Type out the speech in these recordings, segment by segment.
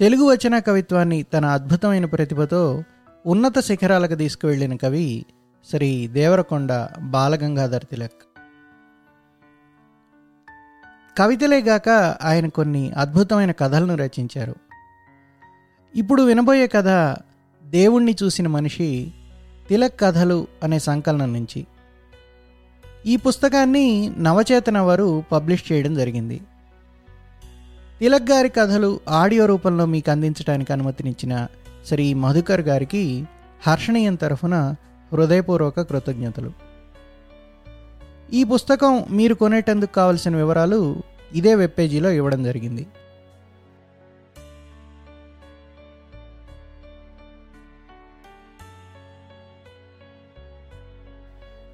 తెలుగు వచన కవిత్వాన్ని తన అద్భుతమైన ప్రతిభతో ఉన్నత శిఖరాలకు తీసుకువెళ్ళిన కవి శ్రీ దేవరకొండ బాలగంగాధర్ తిలక్. కవితలేగాక ఆయన కొన్ని అద్భుతమైన కథలను రచించారు. ఇప్పుడు వినబోయే కథ దేవుణ్ణి చూసిన మనిషి తిలక్ కథలు అనే సంకలనం నుంచి. ఈ పుస్తకాన్ని నవచేతన వారు పబ్లిష్ చేయడం జరిగింది. తిలక్ గారి కథలు ఆడియో రూపంలో మీకు అందించడానికి అనుమతినిచ్చిన శ్రీ మధుకర్ గారికి హర్షణీయం తరఫున హృదయపూర్వక కృతజ్ఞతలు. ఈ పుస్తకం మీరు కొనేటందుకు కావలసిన వివరాలు ఇదే వెబ్ పేజీలో ఇవ్వడం జరిగింది.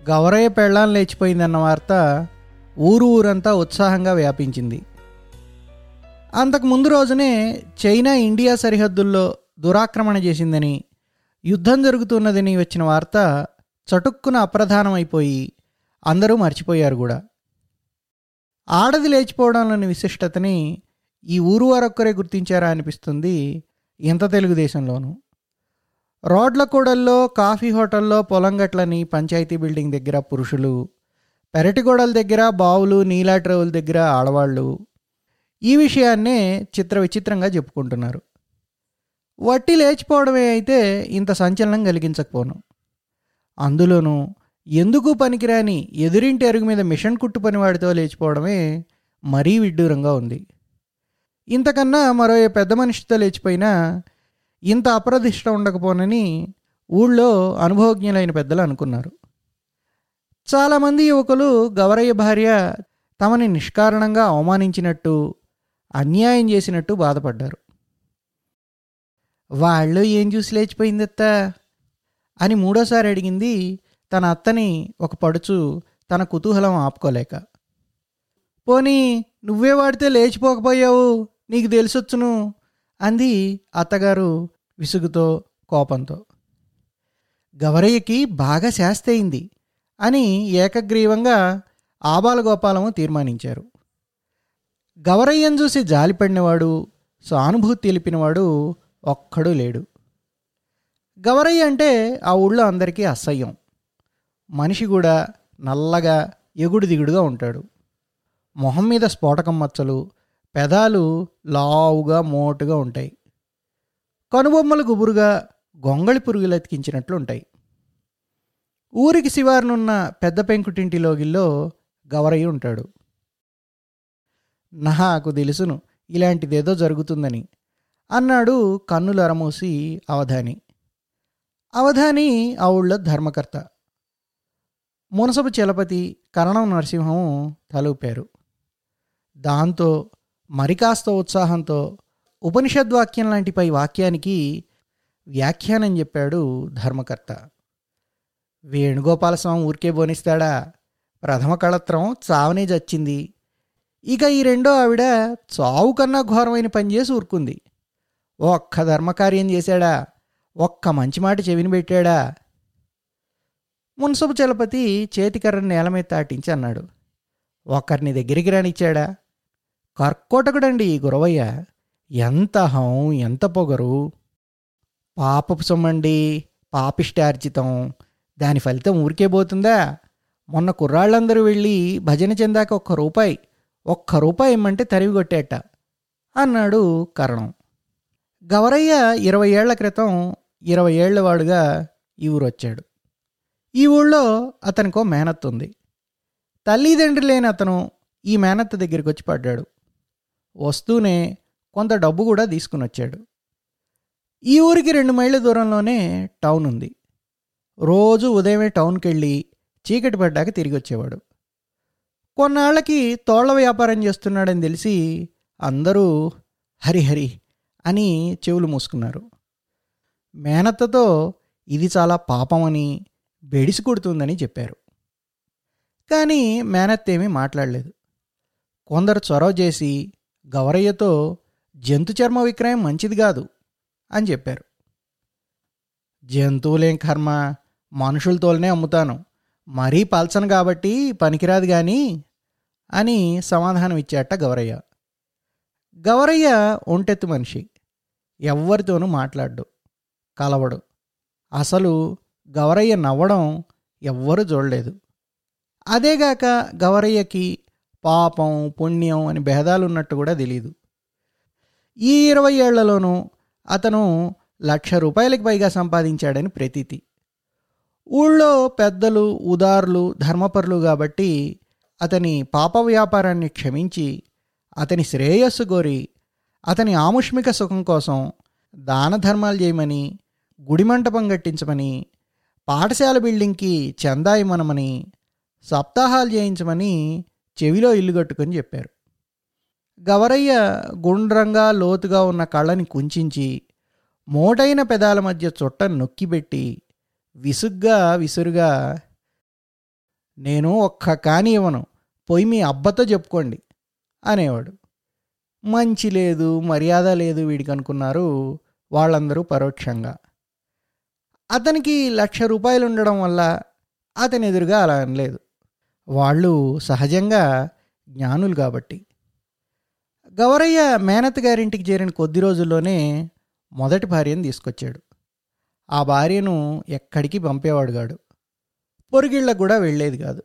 గౌరయ్య పెళ్ళాం లేచిపోయిందన్న వార్త ఊరు ఊరంతా ఉత్సాహంగా వ్యాపించింది. అంతకు ముందు రోజునే చైనా ఇండియా సరిహద్దుల్లో దురాక్రమణ చేసిందని యుద్ధం జరుగుతున్నదని వచ్చిన వార్త చటుక్కున అప్రధానమైపోయి అందరూ మర్చిపోయారు కూడా. ఆడది లేచిపోవడంలోని విశిష్టతని ఈ ఊరు వారొక్కరే గుర్తించారా అనిపిస్తుంది ఇంత తెలుగుదేశంలోనూ. రోడ్ల కూడల్లో కాఫీ హోటల్లో పొలం గట్లని పంచాయతీ బిల్డింగ్ దగ్గర పురుషులు పెరటిగోడల దగ్గర బావులు నీలాట్రవుల దగ్గర ఆడవాళ్ళు ఈ విషయాన్నే చిత్ర విచిత్రంగా చెప్పుకుంటున్నారు. వట్టి లేచిపోవడమే అయితే ఇంత సంచలనం కలిగించకపోను. అందులోనూ ఎందుకు పనికిరాని ఎదురింటి అరుగు మీద మిషన్ కుట్టు పనివాడితో లేచిపోవడమే మరీ విడ్డూరంగా ఉంది. ఇంతకన్నా మరో ఏ పెద్ద మనిషితో లేచిపోయినా ఇంత అప్రదిష్ట ఉండకపోనని ఊళ్ళో అనుభవజ్ఞులైన పెద్దలు అనుకున్నారు. చాలామంది యువకులు గవరయ్య భార్య తమని నిష్కారణంగా అవమానించినట్టు అన్యాయం చేసినట్టు బాధపడ్డారు. వాళ్ళు ఏం చూసి లేచిపోయింది అత్త అని మూడోసారి అడిగింది తన అత్తని ఒక పడుచు తన కుతూహలం ఆపుకోలేక. పోనీ నువ్వే వాడితే లేచిపోకపోయావు నీకు తెలిసొచ్చును? అంది అత్తగారు విసుగుతో కోపంతో. గవరయ్యకి బాగా శాస్తయింది అని ఏకగ్రీవంగా ఆబాలగోపాలము తీర్మానించారు. గవరయ్యను చూసి జాలిపడినవాడు సానుభూతి తెలిపినవాడు ఒక్కడూ లేడు. గవరయ్య అంటే ఆ ఊళ్ళో అందరికీ అసహ్యం. మనిషి కూడా నల్లగా ఎగుడు దిగుడుగా ఉంటాడు. మొహం మీద స్ఫోటకం మచ్చలు పెదాలు లావుగా మోటుగా ఉంటాయి. కనుబొమ్మలు గుబురుగా గొంగళి పురుగులు అతికించినట్లు ఉంటాయి. ఊరికి శివారునున్న పెద్ద పెంకుటింటి లోగిల్లో గవరయ్య ఉంటాడు. నాకు తెలుసును ఇలాంటిదేదో జరుగుతుందని. అన్నాడు కన్నులరమూసి అవధాని. అవధాని ఆ ఊళ్ళో ధర్మకర్త. మునసపు చలపతి కరణం నరసింహం తలూపారు. దాంతో మరి కాస్త ఉత్సాహంతో ఉపనిషద్వాక్యం లాంటి పై వాక్యానికి వ్యాఖ్యానం చెప్పాడు ధర్మకర్త. వేణుగోపాలస్వామి ఊరికే బోనిస్తాడా? ప్రథమ కళత్రం చావనే చచ్చింది ఇక ఈ రెండో ఆవిడ చావు కన్నా ఘోరమైన పని చేసి ఊరుకుంది. ఒక్క ధర్మకార్యం చేశాడా? ఒక్క మంచి మాట చెవిని పెట్టాడా? మున్సపు చలపతి చేతికర్రని నేల మీద తాటించి అన్నాడు. ఒకరిని దగ్గరికి రానిచ్చాడా? కర్కోటకుడండి ఈ గురవయ్య. ఎంత హం ఎంత పొగరు. పాపపు సొమ్మండి పాపిష్టార్జితం. దాని ఫలితం ఊరికే పోతుందా? మొన్న కుర్రాళ్ళందరూ వెళ్ళి భజన చెందాక ఒక్క రూపాయి. ఒక్క రూపాయి ఇమ్మంటే తరివి కొట్టేట అన్నాడు కరణం. గవరయ్య ఇరవై ఏళ్ళ క్రితం ఇరవై ఏళ్ళవాడుగా ఈ ఊరు వచ్చాడు ఈ ఊళ్ళో అతనికో మేనత్ ఉంది తల్లిదండ్రి లేని అతను ఈ మేనత్త దగ్గరికి వచ్చి పడ్డాడు. వస్తూనే కొంత డబ్బు కూడా తీసుకుని వచ్చాడు ఈ ఊరికి రెండు మైళ్ళ దూరంలోనే టౌన్ ఉంది రోజు ఉదయమే టౌన్కి వెళ్ళి చీకటి పడ్డాక తిరిగి వచ్చేవాడు కొన్నాళ్ళకి తోళ్ళ వ్యాపారం చేస్తున్నాడని తెలిసి అందరూ హరిహరి అని చెవులు మూసుకున్నారు. మేనత్తతో ఇది చాలా పాపమని బెడిసి కొడుతుందని చెప్పారు. కానీ మేనత్తేమీ మాట్లాడలేదు. కొందరు చొరవ చేసి గవరయ్యతో జంతు చర్మ విక్రయం మంచిది కాదు అని చెప్పారు. జంతువులేం కర్మ? మనుషులతోనే అమ్ముతాను. మరీ పల్చను కాబట్టి పనికిరాదు కానీ అని సమాధానం ఇచ్చాట గౌరయ్య గవరయ్య ఒంటెత్తు మనిషి. ఎవ్వరితోనూ మాట్లాడు కలవడు. అసలు గౌరయ్య నవ్వడం ఎవ్వరూ చూడలేదు. అదేగాక గౌరయ్యకి పాపం పుణ్యం అని భేదాలు ఉన్నట్టు కూడా తెలియదు ఈ ఇరవై ఏళ్ళలోనూ అతను లక్ష రూపాయలకి పైగా సంపాదించాడని ప్రతీతి. ఊళ్ళో పెద్దలు ఉదారులు ధర్మపరులు కాబట్టి అతని పాప వ్యాపారాన్ని క్షమించి అతని శ్రేయస్సు కోరి అతని ఆముష్మిక సుఖం కోసం దాన ధర్మాలు చేయమని గుడి మంటపం కట్టించమని పాఠశాల బిల్డింగ్కి చందా ఇమ్మనమని సప్తాహాలు చేయించమని చెవిలో ఇల్లు కట్టుకొని చెప్పారు. గవరయ్య గుండ్రంగా లోతుగా ఉన్న కళ్ళని కుంచించి మోటైన పెదాల మధ్య చుట్ట నొక్కిపెట్టి విసుగ్గా విసురుగా నేను ఒక్క కాని ఇవ్వను. పోయి మీ అబ్బతో చెప్పుకోండి అనేవాడు. మంచి లేదు మర్యాద లేదు వీడికి అనుకున్నారు వాళ్ళందరూ పరోక్షంగా. అతనికి లక్ష రూపాయలు ఉండడం వల్ల అతని ఎదురుగా అలా అనలేదు. వాళ్ళు సహజంగా జ్ఞానులు కాబట్టి. గౌరయ్య మేనత్ గారింటికి చేరిన కొద్ది రోజుల్లోనే మొదటి భార్యను తీసుకొచ్చాడు. ఆ భార్యను ఎక్కడికి పంపేవాడు కాడు? పొరుగిళ్ళకు కూడా వెళ్ళేది కాదు.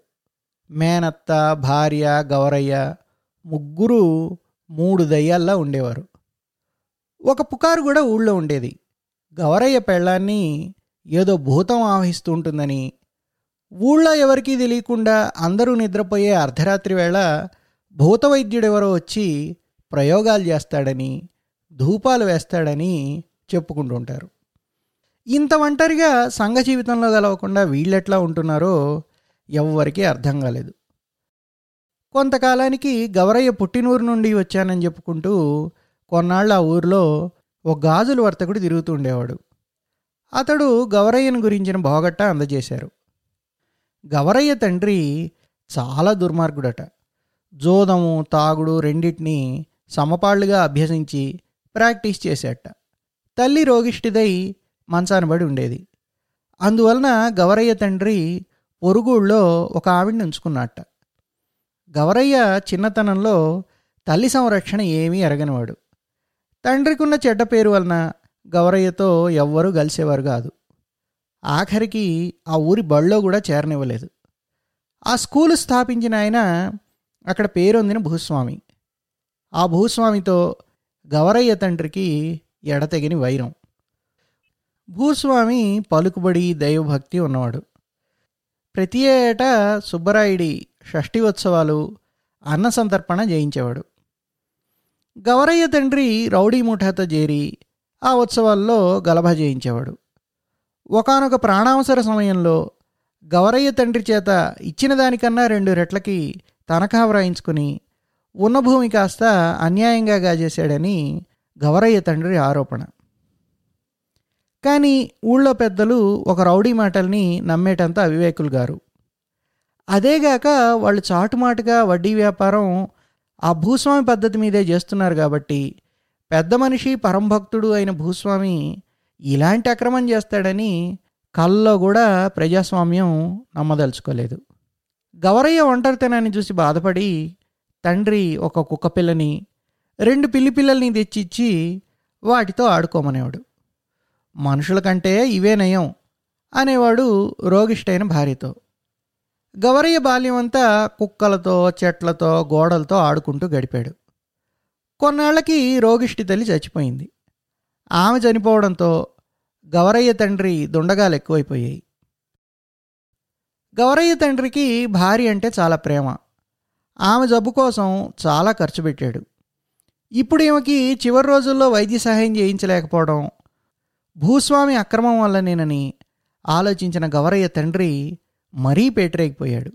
మేనత్త భార్య గౌరయ్య ముగ్గురు మూడు దయ్యాల్లా ఉండేవారు. ఒక పుకారు కూడా ఊళ్ళో ఉండేది. గౌరయ్య పెళ్ళాన్ని ఏదో భూతం ఆవహిస్తూ ఉంటుందని ఊళ్ళో ఎవరికీ తెలియకుండా అందరూ నిద్రపోయే అర్ధరాత్రి వేళ భూత వైద్యుడెవరో వచ్చి ప్రయోగాలు చేస్తాడని ధూపాలు వేస్తాడని చెప్పుకుంటుంటారు. ఇంత ఒంటరిగా సంఘ జీవితంలో గలవకుండా వీళ్ళెట్లా ఉంటున్నారో ఎవ్వరికీ అర్థం కాలేదు. కొంతకాలానికి గవరయ్య పుట్టినూరు నుండి వచ్చానని చెప్పుకుంటూ కొన్నాళ్ళు ఆ ఊరిలో ఒక గాజుల వర్తకుడు తిరుగుతూ ఉండేవాడు. అతడు గవరయ్యను గురించిన బోగట్ట అందజేశారు. గవరయ్య తండ్రి చాలా దుర్మార్గుడట. జోదము తాగుడు రెండింటినీ సమపాళ్ళుగా అభ్యసించి ప్రాక్టీస్ చేసేట. తల్లి రోగిష్టిదై మంచానబడి ఉండేది. అందువలన గవరయ్య తండ్రి పొరుగుళ్ళో ఒక ఆవిడ్ని ఉంచుకున్నట్ట గవరయ్య చిన్నతనంలో తల్లి సంరక్షణ ఏమీ ఎరగనివాడు తండ్రికున్న చెడ్డ పేరు వలన గవరయ్యతో ఎవ్వరూ కలిసేవారు కాదు. ఆఖరికి ఆ ఊరి బళ్ళో కూడా చేరనివ్వలేదు. ఆ స్కూలు స్థాపించిన ఆయన అక్కడ పేరొందిన భూస్వామి. ఆ భూస్వామితో గవరయ్య తండ్రికి ఎడతెగిని వైరం. భూస్వామి పలుకుబడి దైవభక్తి ఉన్నవాడు. ప్రతి ఏటా సుబ్బరాయుడి షష్ఠి ఉత్సవాలు అన్న సంతర్పణ చేయించేవాడు గవరయ్య తండ్రి రౌడీ ముఠాతో చేరి ఆ ఉత్సవాల్లో గలభ చేయించేవాడు ఒకనొక ప్రాణావసర సమయంలో గవరయ్య తండ్రి చేత ఇచ్చిన దానికన్నా రెండు రెట్లకి తనఖా వ్రాయించుకుని ఉన్న భూమి కాస్త అన్యాయంగా గాజేశాడని గవరయ్య తండ్రి ఆరోపణ. కానీ ఊళ్ళో పెద్దలు ఒక రౌడీ మాటల్ని నమ్మేటంత అవివేకులు గారు. అదేగాక వాళ్ళు చాటుమాటుగా వడ్డీ వ్యాపారం ఆ భూస్వామి పద్ధతి మీదే చేస్తున్నారు కాబట్టి పెద్ద మనిషి పరంభక్తుడు అయిన భూస్వామి ఇలాంటి అక్రమం చేస్తాడని కల్లో కూడా ప్రజాస్వామ్యం నమ్మదలుచుకోలేదు. గవరయ్య ఒంటరితనాన్ని చూసి బాధపడి తండ్రి ఒక కుక్క పిల్లని రెండు పిల్లి పిల్లల్ని తెచ్చిచ్చి వాటితో ఆడుకోమనేవాడు. మనుషుల కంటే ఇవే నయం అనేవాడు రోగిష్టైన భార్యతో. గవరయ్య బాల్యం అంతా కుక్కలతో చెట్లతో గోడలతో ఆడుకుంటూ గడిపాడు. కొన్నాళ్ళకి రోగిష్టి తల్లి చచ్చిపోయింది. ఆమె చనిపోవడంతో గవరయ్య తండ్రి దుండగాలు ఎక్కువైపోయాయి. గవరయ్య తండ్రికి భార్య అంటే చాలా ప్రేమ. ఆమె జబ్బు కోసం చాలా ఖర్చు పెట్టాడు. ఇప్పుడు ఈమెకి చివరి రోజుల్లో వైద్య సహాయం చేయించలేకపోవడం భూస్వామి అక్రమం వల్ల నేనని ఆలోచించిన గవరయ్య తండ్రి మరీ పేటరేగిపోయాడు.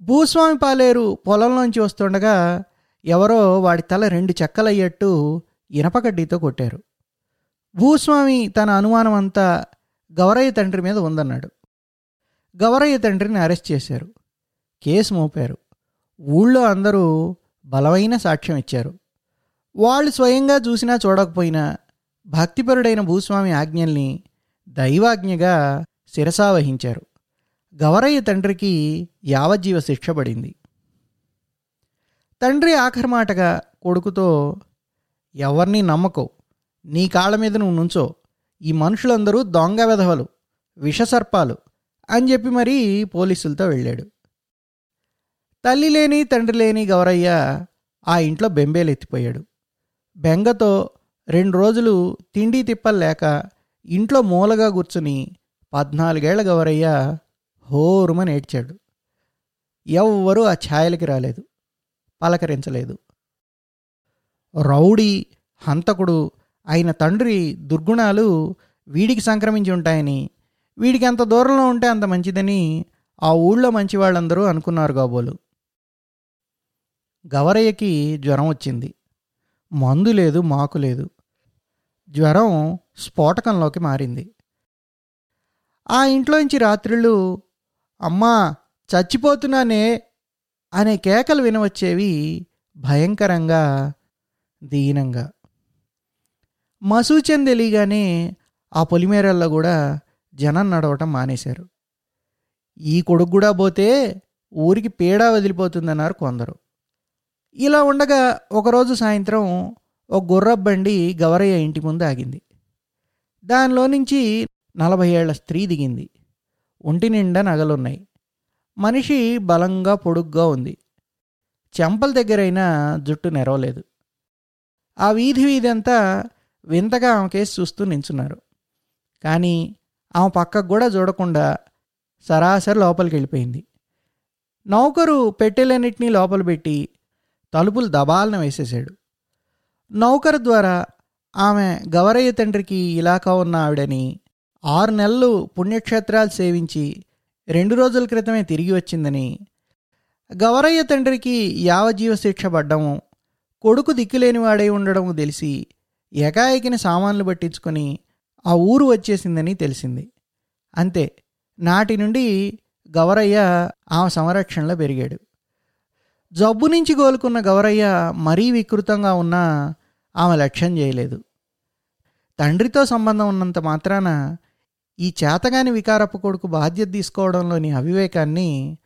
భూస్వామి పాలేరు పొలంలోంచి వస్తుండగా ఎవరో వాడి తల రెండు చెక్కలయ్యట్టు ఇనపకడ్డీతో కొట్టారు. భూస్వామి తన అనుమానం అంతా గవరయ్య తండ్రి మీద ఉందన్నాడు. గవరయ్య తండ్రిని అరెస్ట్ చేశారు. కేసు మోపారు. ఊళ్ళో అందరూ బలమైన సాక్ష్యం ఇచ్చారు. వాళ్ళు స్వయంగా చూసినా చూడకపోయినా భక్తిపరుడైన భూస్వామి ఆజ్ఞల్ని దైవాజ్ఞగా శిరసావహించారు గవరయ్య తండ్రికి యావజ్జీవ శిక్ష పడింది. తండ్రి ఆఖరి మాటగా కొడుకుతో ఎవరిని నమ్మకో. నీ కాళ్ళ మీద నువ్వు నుంచో. ఈ మనుషులందరూ దొంగ వెధవలు విషసర్పాలు అని చెప్పి మరీ పోలీసులతో వెళ్ళాడు. తల్లి లేని తండ్రి లేని గౌరయ్య ఆ ఇంట్లో బెంబేలెత్తిపోయాడు. బెంగతో రెండు రోజులు తిండి తిప్పలు లేక ఇంట్లో మూలగా కూర్చుని పద్నాలుగేళ్ళ గౌరయ్య హోరుమని ఏడ్చాడు ఎవ్వరూ ఆ ఛాయలకి రాలేదు పలకరించలేదు. రౌడీ హంతకుడు అయిన తండ్రి దుర్గుణాలు వీడికి సంక్రమించి ఉంటాయని వీడికి ఎంత దూరంలో ఉంటే అంత మంచిదని ఆ ఊళ్ళో మంచి వాళ్ళందరూ అనుకున్నారు కాబోలు గవరయ్యకి జ్వరం వచ్చింది. మందు లేదు మాకు లేదు. జ్వరం స్ఫోటకంలోకి మారింది. ఆ ఇంట్లోంచి రాత్రులు అమ్మా చచ్చిపోతున్నానే అనే కేకలు వినవచ్చేవి భయంకరంగా దీనంగా. మసూచన తెలియగానే ఆ పొలిమేరల్లో కూడా జనం నడవటం మానేశారు. ఈ కొడుకు కూడా పోతే ఊరికి పీడ వదిలిపోతుందన్నారు కొందరు. ఇలా ఉండగా ఒకరోజు సాయంత్రం ఒక గుర్రపు బండి గవరయ్య ఇంటి ముందు ఆగింది. దానిలో నుంచి నలభై ఏళ్ళ స్త్రీ దిగింది. ఒంటి నిండా నగలున్నాయి. మనిషి బలంగా పొడుగ్గా ఉంది. చెంపల దగ్గరైనా జుట్టు నెరవలేదు. ఆ వీధి వీధి అంతా వింతగా ఆమె కేసు చూస్తూ నించున్నారు. కానీ ఆమె పక్కకు కూడా చూడకుండా సరాసరి లోపలికి వెళ్ళిపోయింది. నౌకరు పెట్టెలన్నింటినీ లోపల పెట్టి తలుపులు దబాలన వేసేశాడు. నౌకరు ద్వారా ఆమె గవరయ్య తండ్రికి ఇలాకా ఉన్న ఆవిడని ఆరు నెలలు పుణ్యక్షేత్రాలు సేవించి రెండు రోజుల క్రితమే తిరిగి వచ్చిందని గవరయ్య తండ్రికి యావజీవ శిక్ష పడ్డము కొడుకు దిక్కులేని వాడై ఉండడం తెలిసి ఏకాయకిని సామాన్లు పట్టించుకొని ఆ ఊరు వచ్చేసిందని తెలిసింది. అంతే నాటి నుండి గవరయ్య ఆమె సంరక్షణలో పెరిగాడు. జబ్బు నుంచి కోలుకున్న గౌరయ్య మరీ వికృతంగా ఉన్నా ఆమె లక్ష్యం చేయలేదు. తండ్రితో సంబంధం ఉన్నంత మాత్రాన ఈ చేతగాని వికారపు కొడుకు బాధ్యత తీసుకోవడంలోని అవివేకాన్ని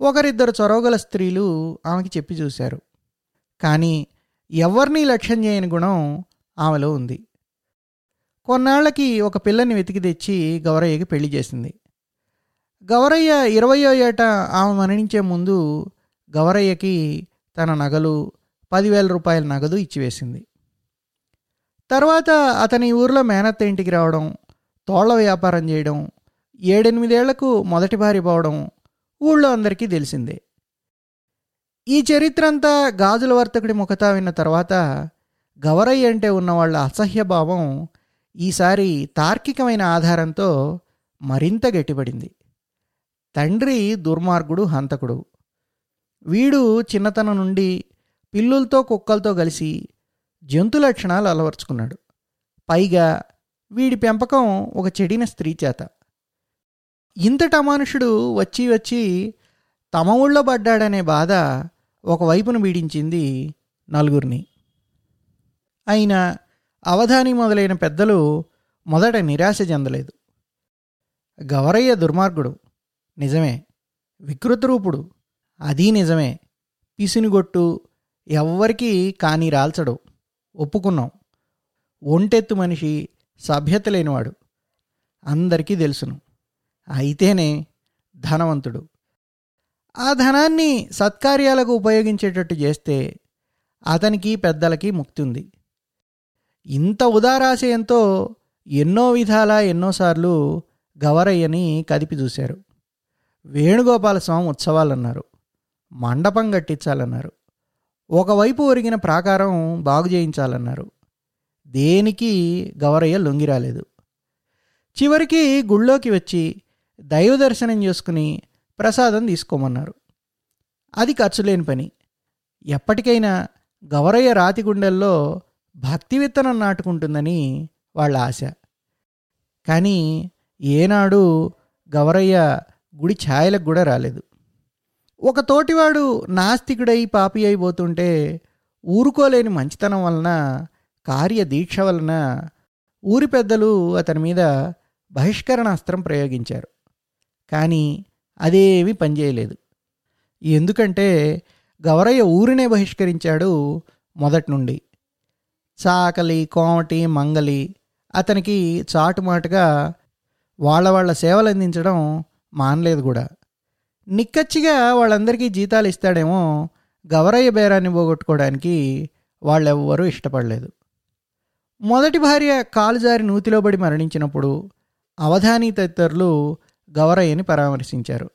ఒకరిద్దరు చొరవగల స్త్రీలు ఆమెకి చెప్పి చూశారు. కానీ ఎవరినీ లక్ష్యం చేయని గుణం ఆమెలో ఉంది. కొన్నాళ్ళకి ఒక పిల్లని వెతికి తెచ్చి గౌరయ్యకి పెళ్ళి చేసింది. గౌరయ్య ఇరవయో ఏట ఆమె మరణించే ముందు గౌరయ్యకి తన నగలు పదివేల రూపాయల నగదు ఇచ్చివేసింది. తర్వాత అతని ఊరిలో మేనత్త ఇంటికి రావడం తోళ్ళ వ్యాపారం చేయడం ఏడెనిమిదేళ్ళకు మొదటి భార్య పోవడం ఊళ్ళో అందరికీ తెలిసిందే. ఈ చరిత్ర అంతా గాజుల వర్తకుడి ముఖతా విన్న తర్వాత గవరయ్య అంటే ఉన్న వాళ్ళ అసహ్య భావం ఈసారి తార్కికమైన ఆధారంతో మరింత గట్టిపడింది. తండ్రి దుర్మార్గుడు హంతకుడు. వీడు చిన్నతనం నుండి పిల్లులతో కుక్కలతో కలిసి జంతు లక్షణాలు అలవర్చుకున్నాడు. పైగా వీడి పెంపకం ఒక చెడిన స్త్రీ చేత. ఇంతటి అమానుషుడు వచ్చి వచ్చి తమ ఊళ్ళో పడ్డాడనే బాధ ఒకవైపును వీడించింది నలుగురిని. అయినా అవధాని మొదలైన పెద్దలు మొదట నిరాశ చెందలేదు. గవరయ్య దుర్మార్గుడు. నిజమే. వికృతరూపుడు అది నిజమే. పిసినిగొట్టు ఎవ్వరికీ కానీ రాల్చడు. ఒప్పుకున్నాం. ఒంటెత్తు మనిషి సభ్యత లేనివాడు. అందరికీ తెలుసును. అయితేనే ధనవంతుడు. ఆ ధనాన్ని సత్కార్యాలకు ఉపయోగించేటట్టు చేస్తే అతనికి పెద్దలకి ముక్తి ఉంది ఇంత ఉదారాశయంతో ఎన్నో విధాల ఎన్నోసార్లు గవరయ్యని కదిపి చూశారు. వేణుగోపాల స్వామి ఉత్సవాలన్నారు. మండపం కట్టించాలన్నారు. ఒకవైపు ఒరిగిన ప్రాకారం బాగు చేయించాలన్నారు. దేనికి గవరయ్య లొంగిరాలేదు చివరికి గుళ్ళోకి వచ్చి దైవ దర్శనం చేసుకుని ప్రసాదం తీసుకోమన్నారు. అది ఖర్చు లేని పని. ఎప్పటికైనా గవరయ్య రాతి గుండెల్లో భక్తి విత్తనం నాటుకుంటుందని వాళ్ళ ఆశ. కానీ ఏనాడు గవరయ్య గుడి ఛాయలకు కూడా రాలేదు. ఒక తోటివాడు నాస్తికుడై పాపి అయిపోతుంటే ఊరుకోలేని మంచితనం వలన కార్య దీక్ష వలన ఊరి పెద్దలు అతని మీద బహిష్కరణాస్త్రం ప్రయోగించారు. కానీ అదేమీ పనిచేయలేదు. ఎందుకంటే గౌరయ్య ఊరినే బహిష్కరించాడు మొదటి నుండి. చాకలి కోమటి మంగలి అతనికి చాటుమాటుగా వాళ్ళ వాళ్ళ సేవలు అందించడం మానలేదు కూడా. నిక్కచ్చిగా వాళ్ళందరికీ జీతాలు ఇస్తాడేమో గవరయ్య బేరాన్ని పోగొట్టుకోవడానికి వాళ్ళెవ్వరూ ఇష్టపడలేదు. మొదటి భార్య కాలుజారి నూతిలో పడి మరణించినప్పుడు అవధాని తదితరులు గవరయ్యని పరామర్శించారు.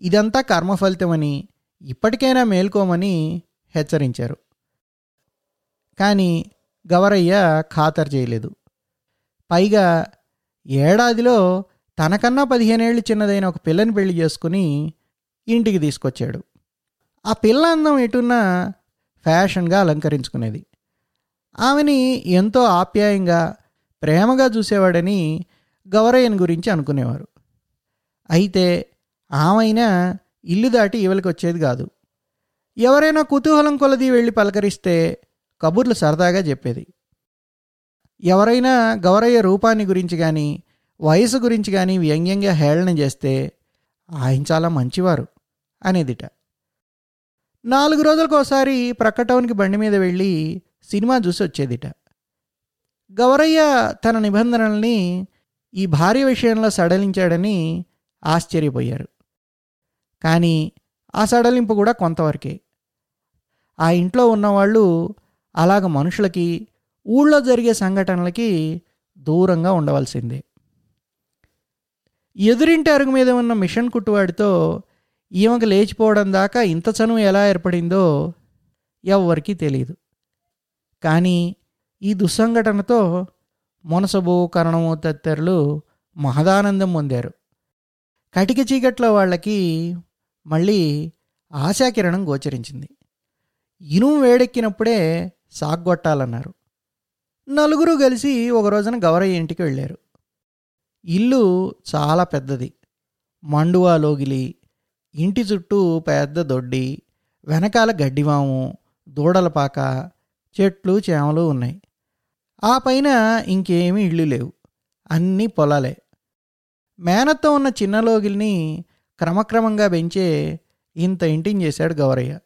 ఇదంతా కర్మఫలితమని ఇప్పటికైనా మేల్కోమని హెచ్చరించారు. కానీ గవరయ్య ఖాతరు చేయలేదు. పైగా ఏడాదిలో తనకన్నా పదిహేనేళ్ళు చిన్నదైన ఒక పిల్లని పెళ్ళి చేసుకుని ఇంటికి తీసుకొచ్చాడు. ఆ పిల్ల అందం ఎటున్నా ఫ్యాషన్గా అలంకరించుకునేది. ఆమెని ఎంతో ఆప్యాయంగా ప్రేమగా చూసేవాడని గౌరయ్యని గురించి అనుకునేవారు. అయితే ఆమెనా ఇల్లు దాటి ఇవలకి వచ్చేది కాదు. ఎవరైనా కుతూహలం కొలది వెళ్ళి పలకరిస్తే కబుర్లు సరదాగా చెప్పేది. ఎవరైనా గౌరయ్య రూపాన్ని గురించి కానీ వయసు గురించి కానీ వ్యంగ్యంగా హేళన చేస్తే ఆయన చాలా మంచివారు అనేదిట. నాలుగు రోజులకోసారి ప్రక్క టౌన్కి బండి మీద వెళ్ళి సినిమా చూసి వచ్చేదిట. గౌరయ్య తన నిబంధనల్ని ఈ భార్య విషయంలో సడలించాడని ఆశ్చర్యపోయారు. కానీ ఆ సడలింపు కూడా కొంతవరకే. ఆ ఇంట్లో ఉన్నవాళ్ళు అలాగ మనుషులకి ఊళ్ళో జరిగే సంఘటనలకి దూరంగా ఉండవలసిందే. ఎదురింటి అరుగు మీద ఉన్న మిషన్ కుట్టువాడితో ఈమెకు లేచిపోవడం దాకా ఇంత చనువు ఎలా ఏర్పడిందో ఎవ్వరికీ తెలియదు కానీ ఈ దుస్సంఘటనతో మునసబు కరణము తదితరులు మహదానందం పొందారు. కటిక చీకట్లో వాళ్ళకి మళ్ళీ ఆశాకిరణం గోచరించింది. ఇనుము వేడెక్కినప్పుడే సాగ్గొట్టాలన్నారు. నలుగురు కలిసి ఒక రోజున గౌరయ్య ఇంటికి వెళ్ళారు. ఇల్లు చాలా పెద్దది. మండువా లోగిలి ఇంటి చుట్టూ పెద్ద దొడ్డి వెనకాల గడ్డివాము దూడలపాక చెట్లు చేమలు ఉన్నాయి. ఆ పైన ఇంకేమీ ఇళ్ళు లేవు. అన్నీ పొలాలే. మేనత్తో ఉన్న చిన్నలోగిల్ని క్రమక్రమంగా పెంచే ఇంత ఇంటిని చేశాడు గౌరయ్య.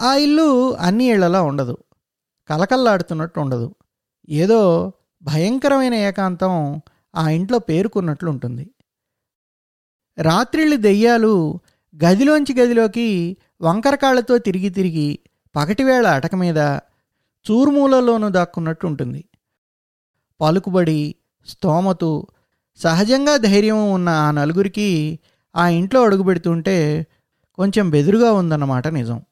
ఆ ఇల్లు అన్ని ఇళ్ళలా ఉండదు. కలకల్లాడుతున్నట్టు ఉండదు. ఏదో భయంకరమైన ఏకాంతం ఆ ఇంట్లో పేరుకున్నట్లు ఉంటుంది రాత్రిళ్ళు దెయ్యాలు గదిలోంచి గదిలోకి వంకరకాళ్ళతో తిరిగి తిరిగి పగటివేళ అటక మీద చూర్మూలలోనూ దాక్కున్నట్టు ఉంటుంది పలుకుబడి స్తోమతు సహజంగా ధైర్యం ఉన్న ఆ నలుగురికి ఆ ఇంట్లో అడుగుపెడుతుంటే కొంచెం బెదురుగా ఉందన్నమాట నిజం.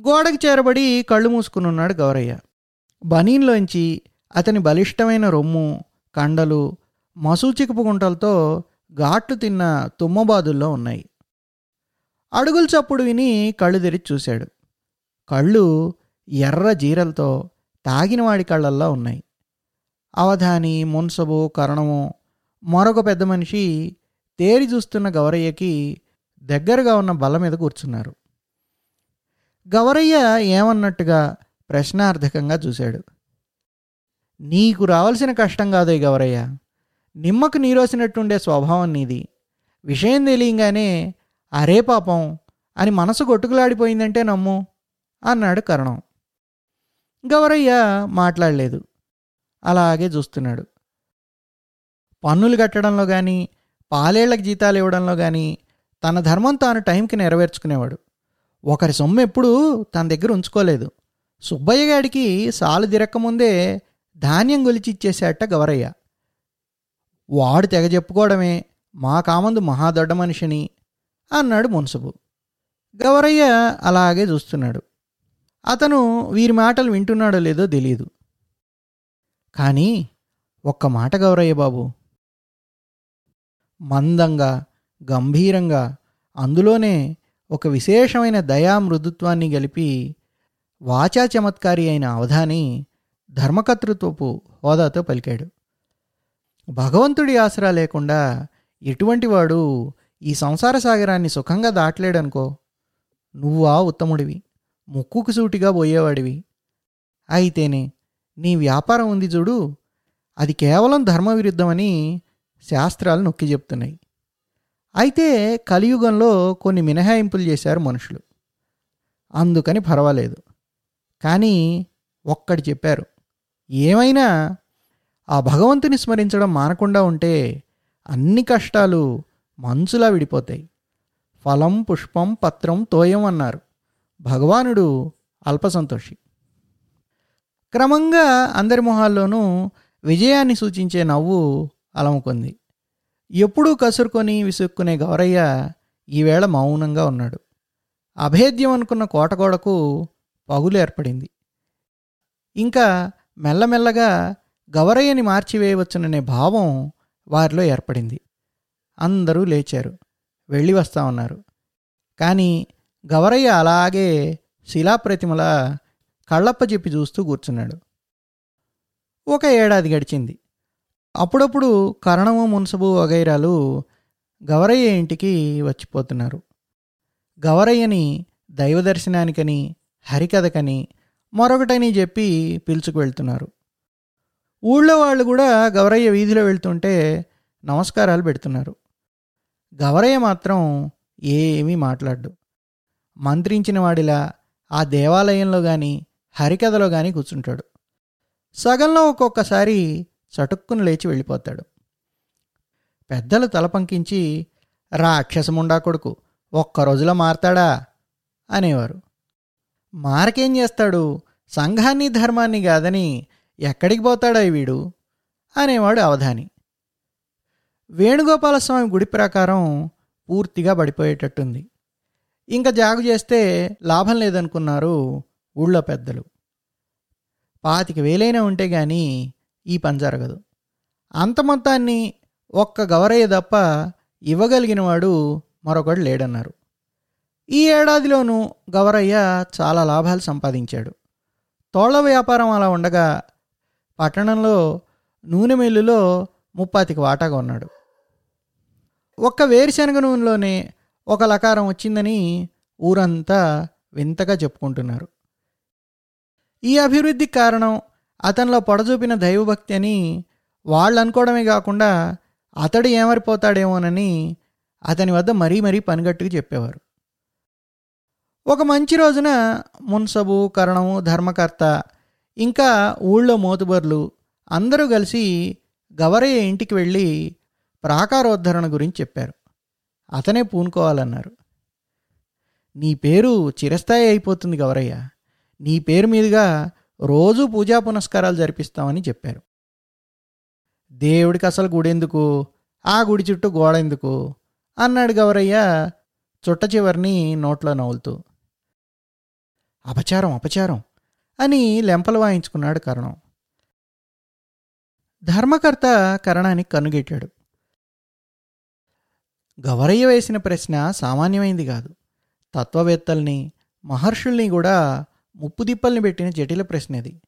గోడకి చేరబడి కళ్ళు మూసుకుని ఉన్నాడు గౌరయ్య. బనీన్లోంచి అతని బలిష్టమైన రొమ్ము కండలు మసూచికపు గుంటలతో ఘాట్లు తిన్న తుమ్మబాదుల్లో ఉన్నాయి. అడుగుల చప్పుడు విని కళ్ళు తెరిచి చూశాడు. కళ్ళు ఎర్ర జీరలతో తాగినవాడి కళ్ళల్లో ఉన్నాయి. అవధాని మున్సబు కరణము మరొక పెద్ద మనిషి తేరి చూస్తున్న గౌరయ్యకి దగ్గరగా ఉన్న బల్ల మీద కూర్చున్నారు. గౌరయ్య ఏమన్నట్టుగా ప్రశ్నార్థకంగా చూశాడు. నీకు రావాల్సిన కష్టం కాదే గౌరయ్య నిమ్మకు నీరోసినట్టుండే స్వభావం నీది. విషయం తెలియంగానే అరే పాపం అని మనసు కొట్టుకులాడిపోయిందంటే నమ్ము అన్నాడు కరణం. గౌరయ్య మాట్లాడలేదు. అలాగే చూస్తున్నాడు. పన్నులు కట్టడంలో కానీ పాలేళ్ళకు జీతాలు ఇవ్వడంలో కానీ తన ధర్మం తాను టైంకి నెరవేర్చుకునేవాడు. ఒకరి సొమ్ము ఎప్పుడూ తన దగ్గర ఉంచుకోలేదు. సుబ్బయ్య గాడికి సాలు తిరక్కముందే ధాన్యం గొలిచిచ్చేసేట గవరయ్య. వాడు తెగ చెప్పుకోవడమే మా కామందు మహాదొడ్డ మనిషిని అన్నాడు మున్సబు. గవరయ్య అలాగే చూస్తున్నాడు. అతను వీరి మాటలు వింటున్నాడో లేదో తెలియదు కానీ ఒక్క మాట గౌరయ్య బాబు మందంగా గంభీరంగా అందులోనే ఒక విశేషమైన దయా మృదుత్వాన్ని గలిపి వాచా చమత్కారి అయిన అవధాని ధర్మకర్తృత్వపు హోదాతో పలికాడు. భగవంతుడి ఆసరా లేకుండా ఎటువంటి వాడు ఈ సంసార సాగరాన్ని సుఖంగా దాటలేడనుకో నువ్వా ఉత్తముడివి ముక్కుకు సూటిగా పోయేవాడివి. అయితేనే నీ వ్యాపారం ఉంది చూడు అది కేవలం ధర్మ విరుద్ధమని శాస్త్రాలు నొక్కి చెప్తున్నాయి. అయితే కలియుగంలో కొన్ని మినహాయింపులు చేశారు మనుషులు. అందుకని పర్వాలేదు. కానీ ఒక్కటి చెప్పారు. ఏమైనా ఆ భగవంతుని స్మరించడం మానకుండా ఉంటే అన్ని కష్టాలు మంచులా విడిపోతాయి. ఫలం పుష్పం పత్రం తోయం అన్నారు. భగవానుడు అల్పసంతోషి క్రమంగా అందరి మొహాల్లోనూ విజయాన్ని సూచించే నవ్వు అలముకుంది. ఎప్పుడూ కసురుకొని విసుక్కునే గౌరయ్య ఈవేళ మౌనంగా ఉన్నాడు. అభేద్యం అనుకున్న కోటగోడకు పగులు ఏర్పడింది. ఇంకా మెల్లమెల్లగా గవరయ్యని మార్చివేయవచ్చుననే భావం వారిలో ఏర్పడింది. అందరూ లేచారు. వెళ్ళి వస్తా ఉన్నారు. కానీ గవరయ్య అలాగే శిలాప్రతిమల కళ్ళప్ప చెప్పి చూస్తూ కూర్చున్నాడు. ఒక ఏడాది గడిచింది. అప్పుడప్పుడు కరణము మున్సబు వగైరాలు గవరయ్య ఇంటికి వచ్చిపోతున్నారు. గవరయ్యని దైవ దర్శనానికని హరికథకని మరొకటని చెప్పి పిలుచుకు వెళ్తున్నారు. ఊళ్ళో వాళ్ళు కూడా గవరయ్య వీధిలో వెళ్తుంటే నమస్కారాలు పెడుతున్నారు. గవరయ్య మాత్రం ఏమీ మాట్లాడు మంత్రించిన వాడిలా ఆ దేవాలయంలో కానీ హరికథలో కానీ కూర్చుంటాడు. సగంలో ఒక్కొక్కసారి చటుక్కును లేచి వెళ్ళిపోతాడు. పెద్దలు తలపంకించి రాక్షసముండా కొడుకు ఒక్క రోజులో మారతాడా? అనేవారు. మారకేం చేస్తాడు? సంఘాన్ని ధర్మాన్ని కాదని ఎక్కడికి పోతాడో ఈ వీడు? అనేవాడు అవధాని. వేణుగోపాలస్వామి గుడి ప్రకారం పూర్తిగా పడిపోయేటట్టుంది. ఇంకా జాగు చేస్తే లాభం లేదనుకున్నారు ఊళ్ళో పెద్దలు. పాతిక వేలైనా ఉంటే కానీ ఈ పని జరగదు. అంత మొత్తాన్ని ఒక్క గవరయ్య తప్ప ఇవ్వగలిగినవాడు మరొకడు లేడన్నారు. ఈ ఏడాదిలోనూ గవరయ్య చాలా లాభాలు సంపాదించాడు. తోళ్ళ వ్యాపారం అలా ఉండగా పట్టణంలో నూనె మిల్లులో ముప్పాతికి వాటాగా ఉన్నాడు. ఒక్క వేరుశనగ నూనెలోనే ఒక లకారం వచ్చిందని ఊరంతా వింతగా చెప్పుకుంటున్నారు. ఈ అభివృద్ధికి కారణం అతనిలో పొడజూపిన దైవభక్తి అని వాళ్ళు అనుకోవడమే కాకుండా అతడు ఏమరిపోతాడేమోనని అతని వద్ద మరీ మరీ పనిగట్టుకు చెప్పేవారు. ఒక మంచి రోజున మున్సబు కరణము ధర్మకర్త ఇంకా ఊళ్ళో మోతుబర్లు అందరూ కలిసి గవరయ్య ఇంటికి వెళ్ళి ప్రాకారోద్ధరణ గురించి చెప్పారు. అతనే పూనుకోవాలన్నారు. నీ పేరు చిరస్థాయి అయిపోతుంది గవరయ్య. నీ పేరు మీదుగా రోజు పూజా పునస్కారాలు జరిపిస్తామని చెప్పారు. దేవుడికి అసలు గుడెందుకు? ఆ గుడి చుట్టూ గోడ ఎందుకు? అన్నాడు గవరయ్య చుట్ట చివరిని నోట్లో నవ్వులుతూ. అపచారం అపచారం అని లెంపలు వాయించుకున్నాడు కరణం. ధర్మకర్త కరణానికి కన్నుగెట్టాడు గవరయ్య వేసిన ప్రశ్న సామాన్యమైంది కాదు. తత్వవేత్తల్ని మహర్షుల్ని కూడా ముప్పుదిప్పల్ని పెట్టిన జటిల ప్రశ్న ఇది.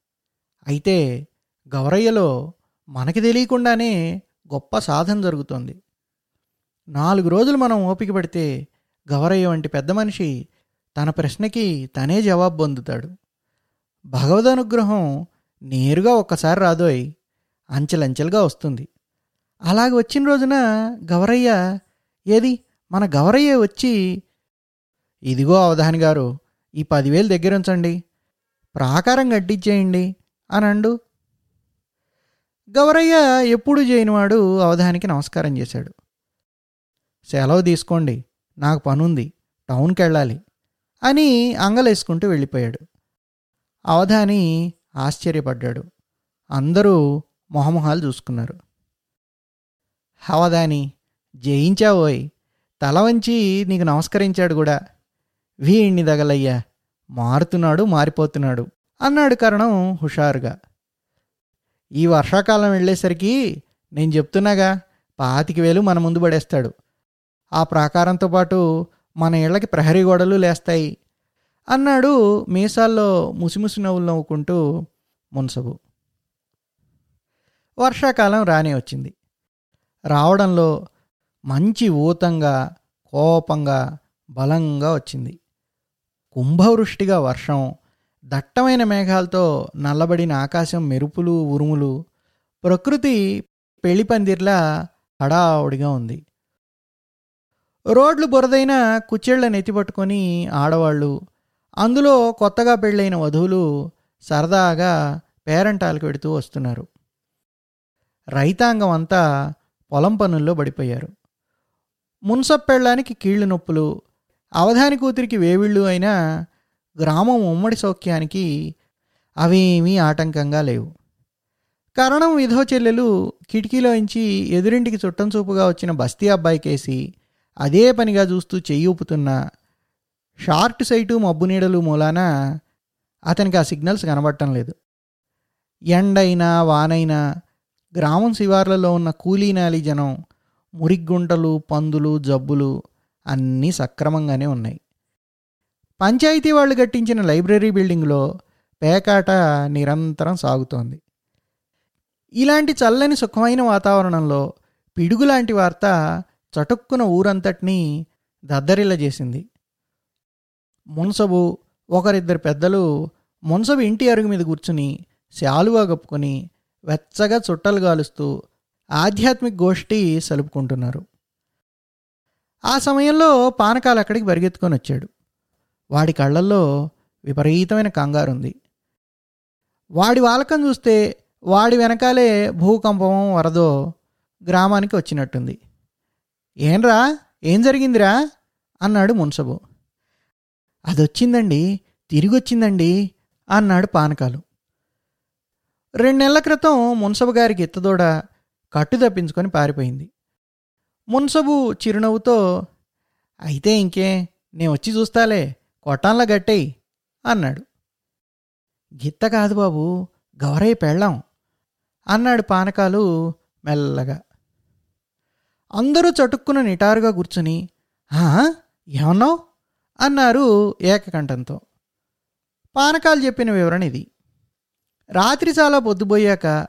అయితే గవరయ్యలో మనకి తెలియకుండానే గొప్ప సాధన జరుగుతోంది. నాలుగు రోజులు మనం ఓపిక పడితే గవరయ్య వంటి పెద్ద మనిషి తన ప్రశ్నకి తనే జవాబు పొందుతాడు. భగవద్ అనుగ్రహం నేరుగా ఒక్కసారి రాదోయ్ అంచెలంచెలుగా వస్తుంది. అలాగ వచ్చిన రోజున గవరయ్య ఏది? మన గవరయ్య వచ్చి ఇదిగో అవధాని గారు ఈ పదివేలు దగ్గర ఉంచండి. ప్రాకారం కట్టించేయండి అని అండు గవరయ్య ఎప్పుడు చేయనివాడు అవధానికి నమస్కారం చేశాడు. సెలవు తీసుకోండి నాకు పనుంది టౌన్కి వెళ్ళాలి అని అంగలేసుకుంటూ వెళ్ళిపోయాడు. అవధాని ఆశ్చర్యపడ్డాడు. అందరూ మొహమొహాలు చూసుకున్నారు. అవధాని జయించావోయ్. తల వంచి నీకు నమస్కరించాడు కూడా. వీణ్ణి దగలయ్యా మారుతున్నాడు మారిపోతున్నాడు అన్నాడు కరణం హుషారుగా. ఈ వర్షాకాలం వెళ్ళేసరికి నేను చెప్తున్నాగా పాతికి వేలు మన ముందు పడేస్తాడు. ఆ ప్రాకారంతో పాటు మన ఇళ్ళకి ప్రహరీ గోడలు లేస్తాయి అన్నాడు మీసాల్లో ముసిముసి నవ్వులు నవ్వుకుంటూ మున్సబు. వర్షాకాలం రానే వచ్చింది. రావడంలో మంచి ఊతంగా కోపంగా బలంగా వచ్చింది. కుంభవృష్టిగా వర్షం దట్టమైన మేఘాలతో నల్లబడిన ఆకాశం మెరుపులు ఉరుములు ప్రకృతి పెళ్ళిపందిర్లా హడావుడిగా ఉంది. రోడ్లు బురదైన కుచ్చేళ్ళ ఎత్తిపట్టుకొని ఆడవాళ్ళు అందులో కొత్తగా పెళ్ళైన వధువులు సరదాగా పేరంటాలకు వెడుతూ వస్తున్నారు. రైతాంగం అంతా పొలం పనుల్లో పడిపోయారు. మున్సప్పెళ్ళానికి కీళ్ళు నొప్పులు అవధాని కూతురికి వేవిళ్ళు అయినా గ్రామం ఉమ్మడి సౌఖ్యానికి అవేమీ ఆటంకంగా లేవు. కరణం విధో చెల్లెలు కిటికీలోంచి ఎదురింటికి చుట్టం చూపుగా వచ్చిన బస్తీ అబ్బాయికేసి అదే పనిగా చూస్తూ చెయ్యి ఊపుతున్న షార్ట్ సైటు మబ్బు నీడలు మూలాన అతనికి ఆ సిగ్నల్స్ కనబడటం లేదు. ఎండైనా వానైనా గ్రామం శివార్లలో ఉన్న కూలీనాలి జనం మురిగ్గుంటలు పందులు జబ్బులు అన్నీ సక్రమంగానే ఉన్నాయి. పంచాయతీ వాళ్ళు కట్టించిన లైబ్రరీ బిల్డింగ్లో పేకాట నిరంతరం సాగుతోంది. ఇలాంటి చల్లని సుఖమైన వాతావరణంలో పిడుగులాంటి వార్త చటుక్కున ఊరంతటినీ దద్దరిల్ల చేసింది. మున్సబు ఒకరిద్దరు పెద్దలు మున్సబు ఇంటి అరుగు మీద కూర్చుని శాలువా కప్పుకొని వెచ్చగా చుట్టలు గాలుస్తూ ఆధ్యాత్మిక గోష్ఠి సలుపుకుంటున్నారు. ఆ సమయంలో పానకాలు అక్కడికి పరిగెత్తుకొని వచ్చాడు. వాడి కళ్ళల్లో విపరీతమైన కంగారుంది. వాడి వాలకం చూస్తే వాడి వెనకాలే భూకంపం వరదో గ్రామానికి వచ్చినట్టుంది. ఏంరా? ఏం జరిగిందిరా? అన్నాడు మున్సబు. అదొచ్చిందండి తిరిగొచ్చిందండి అన్నాడు పానకాలు. రెండు నెలల క్రితం మున్సబు గారికి ఎత్తదోడ కట్టు తప్పించుకొని పారిపోయింది. మున్సబు చిరునవ్వుతో అయితే ఇంకే నేను వచ్చి చూస్తాలే కొట్టాన్లా గట్టేయి అన్నాడు. గిత్త కాదు బాబు గౌరయ్య పెళ్ళాం అన్నాడు పానకాలు మెల్లగా. అందరూ చటుక్కున నిటారుగా కూర్చుని ఏమన్నావు? అన్నారు ఏకకంఠంతో. పానకాలు చెప్పిన వివరణ ఇది. రాత్రి చాలా పొద్దుపోయాక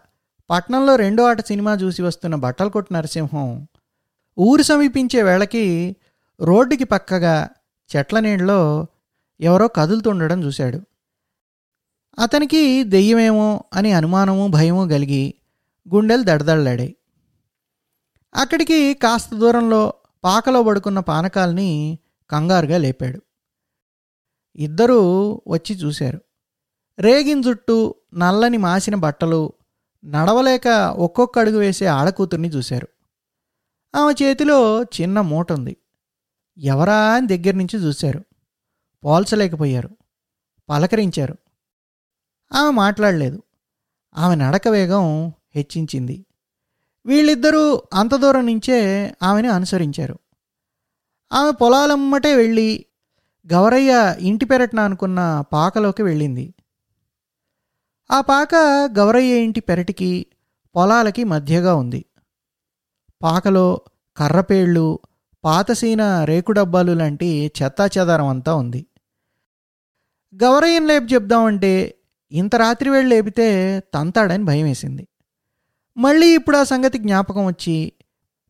పట్నంలో రెండో ఆట సినిమా చూసి వస్తున్న బట్టల కొట్టు నరసింహం ఊరు సమీపించే వేళకి రోడ్డుకి పక్కగా చెట్ల నీళ్ళలో ఎవరో కదులుతుండడం చూశాడు. అతనికి దెయ్యమేమో అని అనుమానము భయము కలిగి గుండెలు దడదళ్ళాడాయి అక్కడికి కాస్త దూరంలో పాకలో పడుకున్న పానకాల్ని కంగారుగా లేపాడు. ఇద్దరూ వచ్చి చూశారు. రేగిన జుట్టు నల్లని మాసిన బట్టలు నడవలేక ఒక్కొక్క అడుగు వేసే ఆడకూతుర్ని చూశారు. ఆమె చేతిలో చిన్న మూట ఉంది ఎవరా అని దగ్గర నుంచి చూశారు. పోల్చలేకపోయారు. పలకరించారు. ఆమె మాట్లాడలేదు. ఆమె నడక వేగం హెచ్చించింది. వీళ్ళిద్దరూ అంత దూరం నుంచే ఆమెను అనుసరించారు. ఆమె పొలాలమ్మటే వెళ్ళి గవరయ్య ఇంటి పెరట్న అనుకున్న పాకలోకి వెళ్ళింది. ఆ పాక గవరయ్య ఇంటి పెరటికి పొలాలకి మధ్యగా ఉంది. పాకలో కర్రపేళ్ళు పాతసీన రేకు డబ్బాలు లాంటి చెత్తా చెదారం అంతా ఉంది. గవరయ్యను లేపు చెప్దామంటే ఇంత రాత్రి వేళ లేపితే తంతాడని భయం వేసింది మళ్ళీ ఇప్పుడు ఆ సంగతి జ్ఞాపకం వచ్చి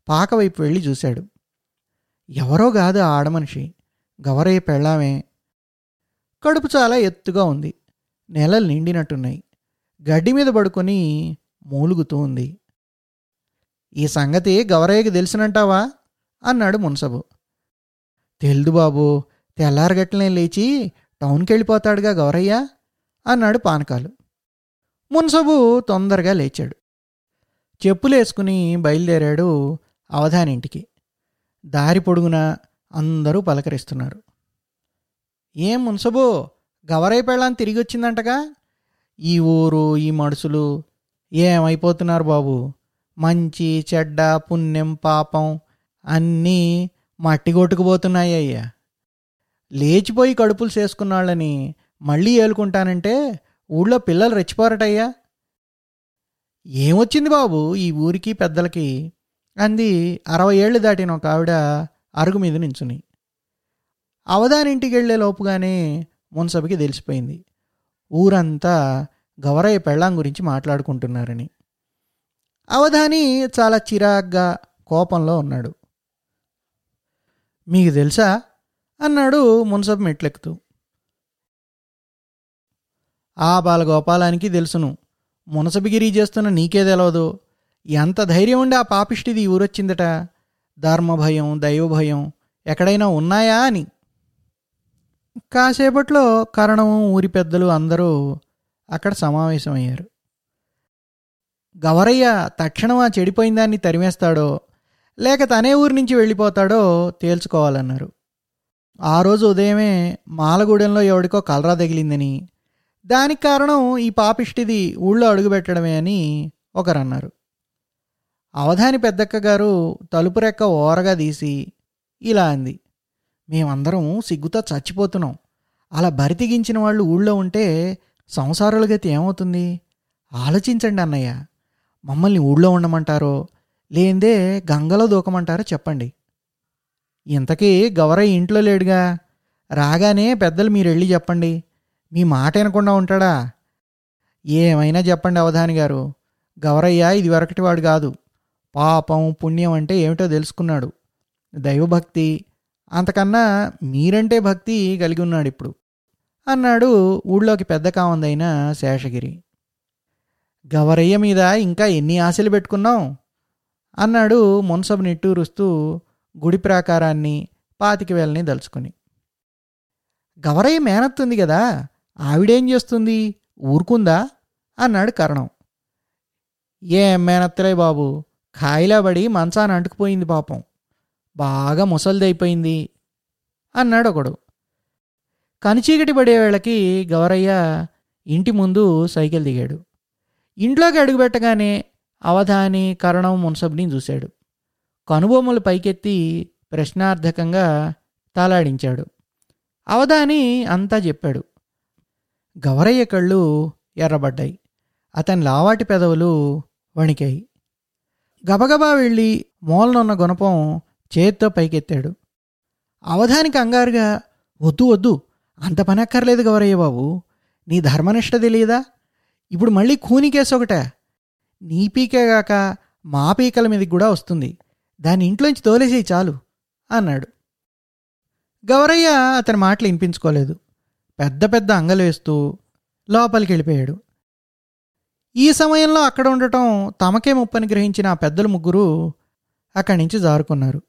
పాక వైపు వెళ్ళి చూశాడు. ఎవరో కాదు ఆడమనిషి. గవరయ్య పెళ్ళామే. కడుపు చాలా ఎత్తుగా ఉంది. నెలలు నిండినట్టున్నాయి. గడ్డి మీద పడుకొని మూలుగుతూ ఉంది. ఈ సంగతి గవరయ్యకి తెలిసినంటావా? అన్నాడు మున్సబు. తెల్దు బాబు తెల్లారగట్లనే లేచి టౌన్కి వెళ్ళిపోతాడుగా గౌరయ్య అన్నాడు పానకాలు. మున్సబు తొందరగా లేచాడు. చెప్పులేసుకుని బయలుదేరాడు అవధానింటికి. దారి పొడుగున అందరూ పలకరిస్తున్నారు. ఏం మున్సబు గవరయ్య పెళ్ళాన్ని తిరిగి వచ్చిందంటగా ఈ ఊరు ఈ మనుషులు ఏమైపోతున్నారు బాబు? మంచి చెడ్డ పుణ్యం పాపం అన్నీ మట్టి కొట్టుకుపోతున్నాయి అయ్యా. లేచిపోయి కడుపులు చేసుకున్నాళ్ళని మళ్ళీ ఏలుకుంటానంటే ఊళ్ళో పిల్లలు రెచ్చిపోరటయ్యా. ఏమొచ్చింది బాబు ఈ ఊరికి పెద్దలకి? అంది అరవై ఏళ్ళు దాటిన ఒక ఆవిడ అరుగు మీద నించుని. అవదానింటికి వెళ్ళే లోపుగానే మున్సభకి తెలిసిపోయింది. ఊరంతా గవరయ్య పెళ్ళాం గురించి మాట్లాడుకుంటున్నారని. అవధాని చాలా చిరాగ్గా కోపంలో ఉన్నాడు. మీకు తెలుసా? అన్నాడు మున్సబ్ మెట్లెక్కుతూ. ఆ బాలగోపాలానికి తెలుసును. మునసబిగిరి చేస్తున్న నీకే తెలవదు. ఎంత ధైర్యం ఉండి ఆ పాపిష్టిది ఊరొచ్చిందట? ధర్మభయం దైవభయం ఎక్కడైనా ఉన్నాయా అని. కాసేపట్లో కరణం ఊరి పెద్దలు అందరూ అక్కడ సమావేశమయ్యారు. గవరయ్య తక్షణం ఆ చెడిపోయిన దాన్ని తరిమేస్తాడో లేక తనే ఊరి నుంచి వెళ్ళిపోతాడో తేల్చుకోవాలన్నారు. ఆ రోజు ఉదయమే మాలగూడెంలో ఎవడికో కలరా తగిలిందని దానికి కారణం ఈ పాపిష్టిది ఊళ్ళో అడుగుపెట్టడమే అని ఒకరన్నారు. అవధాని పెద్దక్క గారు తలుపు రెక్క ఓరగా తీసి ఇలా అంది. మేమందరం సిగ్గుతో చచ్చిపోతున్నాం. అలా బరితిగించిన వాళ్ళు ఊళ్ళో ఉంటే సంసారాల గతి ఏమవుతుంది? ఆలోచించండి అన్నయ్య. మమ్మల్ని ఊళ్ళో ఉండమంటారో? లేందే గంగలో దూకమంటారో చెప్పండి. ఇంతకీ గౌరయ్య ఇంట్లో లేడుగా? రాగానే పెద్దలు మీరు వెళ్ళి చెప్పండి. మీ మాట వినకుండా ఉంటాడా? ఏమైనా చెప్పండి అవధాని గారు. గౌరయ్య ఇది వరకటి వాడు కాదు. పాపం పుణ్యం అంటే ఏమిటో తెలుసుకున్నాడు. దైవభక్తి అంతకన్నా మీరంటే భక్తి కలిగి ఉన్నాడు ఇప్పుడు. అన్నాడు ఊళ్ళోకి పెద్ద కామందైన శేషగిరి. గవరయ్య మీద ఇంకా ఎన్ని ఆశలు పెట్టుకున్నాం? అన్నాడు మున్సబు నిట్టూరుస్తూ గుడి ప్రాకారాన్ని పాతికి వెళ్ళని దలుచుకుని. గవరయ్య మేనత్తుంది కదా ఆవిడేం చేస్తుంది? ఊరుకుందా? అన్నాడు కరణం. ఏం మేనత్తలే బాబు ఖాయిలా పడి మంచాన అంటుకుపోయింది పాపం. బాగా ముసలిదైపోయింది అన్నాడు ఒకడు. కనిచీకటి పడే వేళకి గవరయ్య ఇంటి ముందు సైకిల్ దిగాడు. ఇంట్లోకి అడుగుపెట్టగానే అవధాని కరణం మున్సబ్ని చూశాడు. కనుబొమ్మలు పైకెత్తి ప్రశ్నార్థకంగా తాలాడించాడు. అవధాని అంతా చెప్పాడు. గవరయ్య కళ్ళు ఎర్రబడ్డాయి. అతని లావాటి పెదవులు వణికాయి. గబగబా వెళ్ళి మూలనున్న గుణపం చేత్తో పైకెత్తాడు. అవధానికి అంగారుగా వద్దు వద్దు అంత పని అక్కర్లేదు గవరయ్య బాబు. నీ ధర్మనిష్ట తెలియదా? ఇప్పుడు మళ్ళీ కూని కేసు ఒకట. నీ పీకేగాక మా పీకల మీదకి కూడా వస్తుంది. దాని ఇంట్లోంచి తోలేసేయి చాలు అన్నాడు. గౌరయ్య అతని మాటలు వినిపించుకోలేదు. పెద్ద పెద్ద అంగలేస్తూ లోపలికి వెళ్ళిపోయాడు. ఈ సమయంలో అక్కడ ఉండటం తమకే ముప్పని గ్రహించిన ఆ పెద్దలు ముగ్గురు అక్కడి నుంచి జారుకున్నారు.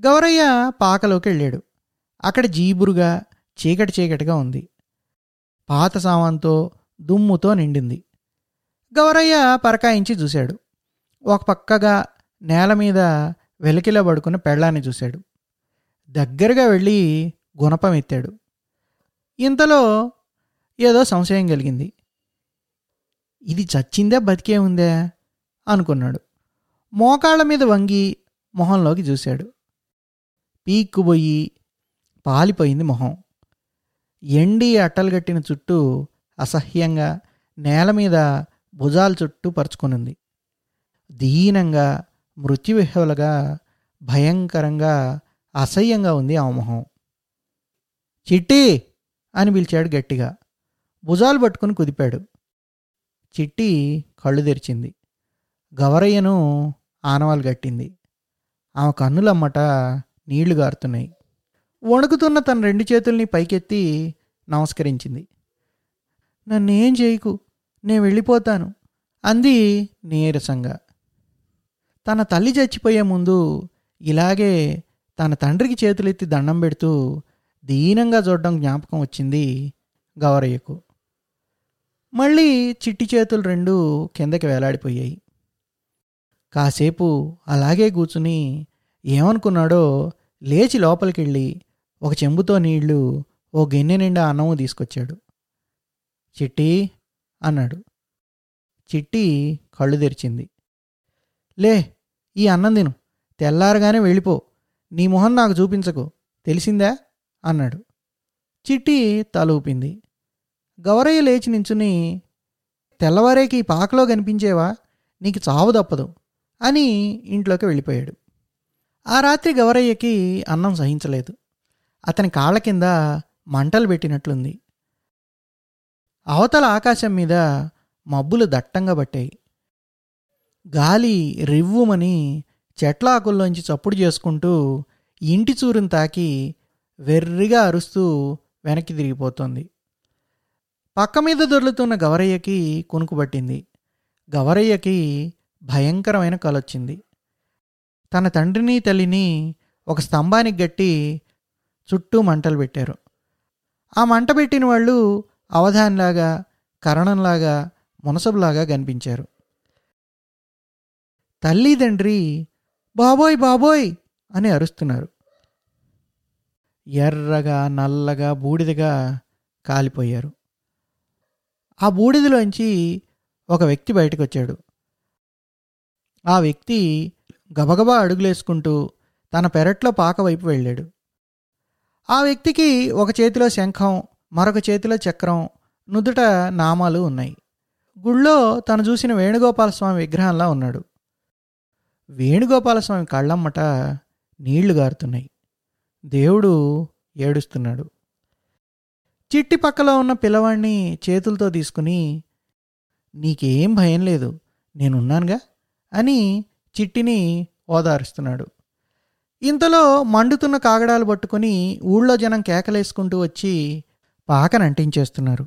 గౌరయ్య పాకలోకి వెళ్ళాడు. అక్కడ జీబురుగా చీకటి చీకటిగా ఉంది. పాత సామాన్తో దుమ్ముతో నిండింది. గౌరయ్య పరకాయించి చూశాడు. ఒక పక్కగా నేల మీద వెలికిలో పడుకున్న పెళ్ళాన్ని చూశాడు. దగ్గరగా వెళ్ళి గుణపం ఎత్తాడు. ఇంతలో ఏదో సంశయం కలిగింది. ఇది చచ్చిందే బతికే ఉందే అనుకున్నాడు. మోకాళ్ళ మీద వంగి మొహంలోకి చూశాడు. పీక్కుపోయి పాలిపోయింది మొహం. ఎండి అట్టలుగట్టిన చుట్టూ అసహ్యంగా నేల మీద భుజాల చుట్టూ పరుచుకునుంది. దీనంగా మృత్యువిహ్వలుగా భయంకరంగా అసహ్యంగా ఉంది ఆ మొహం. చిట్టి! అని పిలిచాడు గట్టిగా. భుజాలు పట్టుకుని కుదిపాడు. చిట్టి కళ్ళు తెరిచింది. గవరయ్యను ఆనవాలు గట్టింది ఆమె కన్నులమ్మట నీళ్ళు గారుతున్నాయి. వణుకుతున్న తన రెండు చేతుల్ని పైకెత్తి నమస్కరించింది. నన్నేం చేయకు నేను వెళ్ళిపోతాను అంది నీరసంగా. తన తల్లి చచ్చిపోయే ముందు ఇలాగే తన తండ్రికి చేతులెత్తి దండం పెడుతూ దీనంగా చూడడం జ్ఞాపకం వచ్చింది గౌరయ్యకు మళ్ళీ చిట్టి చేతులు రెండు కిందకి వేలాడిపోయాయి. కాసేపు అలాగే కూర్చుని ఏమనుకున్నాడో లేచి లోపలికి వెళ్ళి ఒక చెంబుతో నీళ్ళు ఓ గిన్నె నిండా అన్నము తీసుకొచ్చాడు. చిట్టి అన్నాడు. చిట్టి కళ్ళు తెరిచింది. లే ఈ అన్నం తిను. తెల్లారగానే వెళ్ళిపో. నీ మొహం నాకు చూపించకు. తెలిసిందా? అన్నాడు. చిట్టి తలూపింది గౌరయ్య లేచి నించుని తెల్లవారేకి పాకలో కనిపించేవా? నీకు చావు తప్పదు అని ఇంట్లోకి వెళ్ళిపోయాడు. ఆ రాత్రి గౌరయ్యకి అన్నం సహించలేదు. అతని కాళ్ళ కింద మంటలు పెట్టినట్లుంది. అవతల ఆకాశం మీద మబ్బులు దట్టంగా పట్టాయి. గాలి రివ్వుమని చెట్ల ఆకుల్లోంచి చప్పుడు చేసుకుంటూ ఇంటి చూరుని తాకి వెర్రిగా అరుస్తూ వెనక్కి తిరిగిపోతోంది. పక్క మీద దొర్లుతున్న గవరయ్యకి కొనుకుబట్టింది గవరయ్యకి భయంకరమైన కలొచ్చింది. తన తండ్రిని తల్లిని ఒక స్తంభానికి గట్టి చుట్టూ మంటలు పెట్టారు. ఆ మంట పెట్టిన వాళ్ళు అవధాన్లాగా కరణంలాగా మునసబులాగా కనిపించారు. తల్లి తండ్రి బాబోయ్ బాబోయ్ అని అరుస్తున్నారు. ఎర్రగా నల్లగా బూడిదగా కాలిపోయారు. ఆ బూడిదలోంచి ఒక వ్యక్తి బయటకు వచ్చాడు ఆ వ్యక్తి గబగబా అడుగులేసుకుంటూ తన పెరట్లో పాక వైపు వెళ్ళాడు. ఆ వ్యక్తికి ఒక చేతిలో శంఖం మరొక చేతిలో చక్రం నుదుట నామాలు ఉన్నాయి. గుళ్ళో తను చూసిన వేణుగోపాలస్వామి విగ్రహంలా ఉన్నాడు. వేణుగోపాలస్వామి కళ్ళమ్మట నీళ్ళు గారుతున్నాయి. దేవుడు ఏడుస్తున్నాడు. చిట్టి పక్కలో ఉన్న పిల్లవాడిని చేతులతో తీసుకుని నీకేం భయం లేదు నేనున్నానుగా అని చిట్టిని ఓదారుస్తున్నాడు. ఇంతలో మండుతున్న కాగడాలు పట్టుకొని ఊళ్ళో జనం కేకలేసుకుంటూ వచ్చి పాకను అంటించేస్తున్నారు.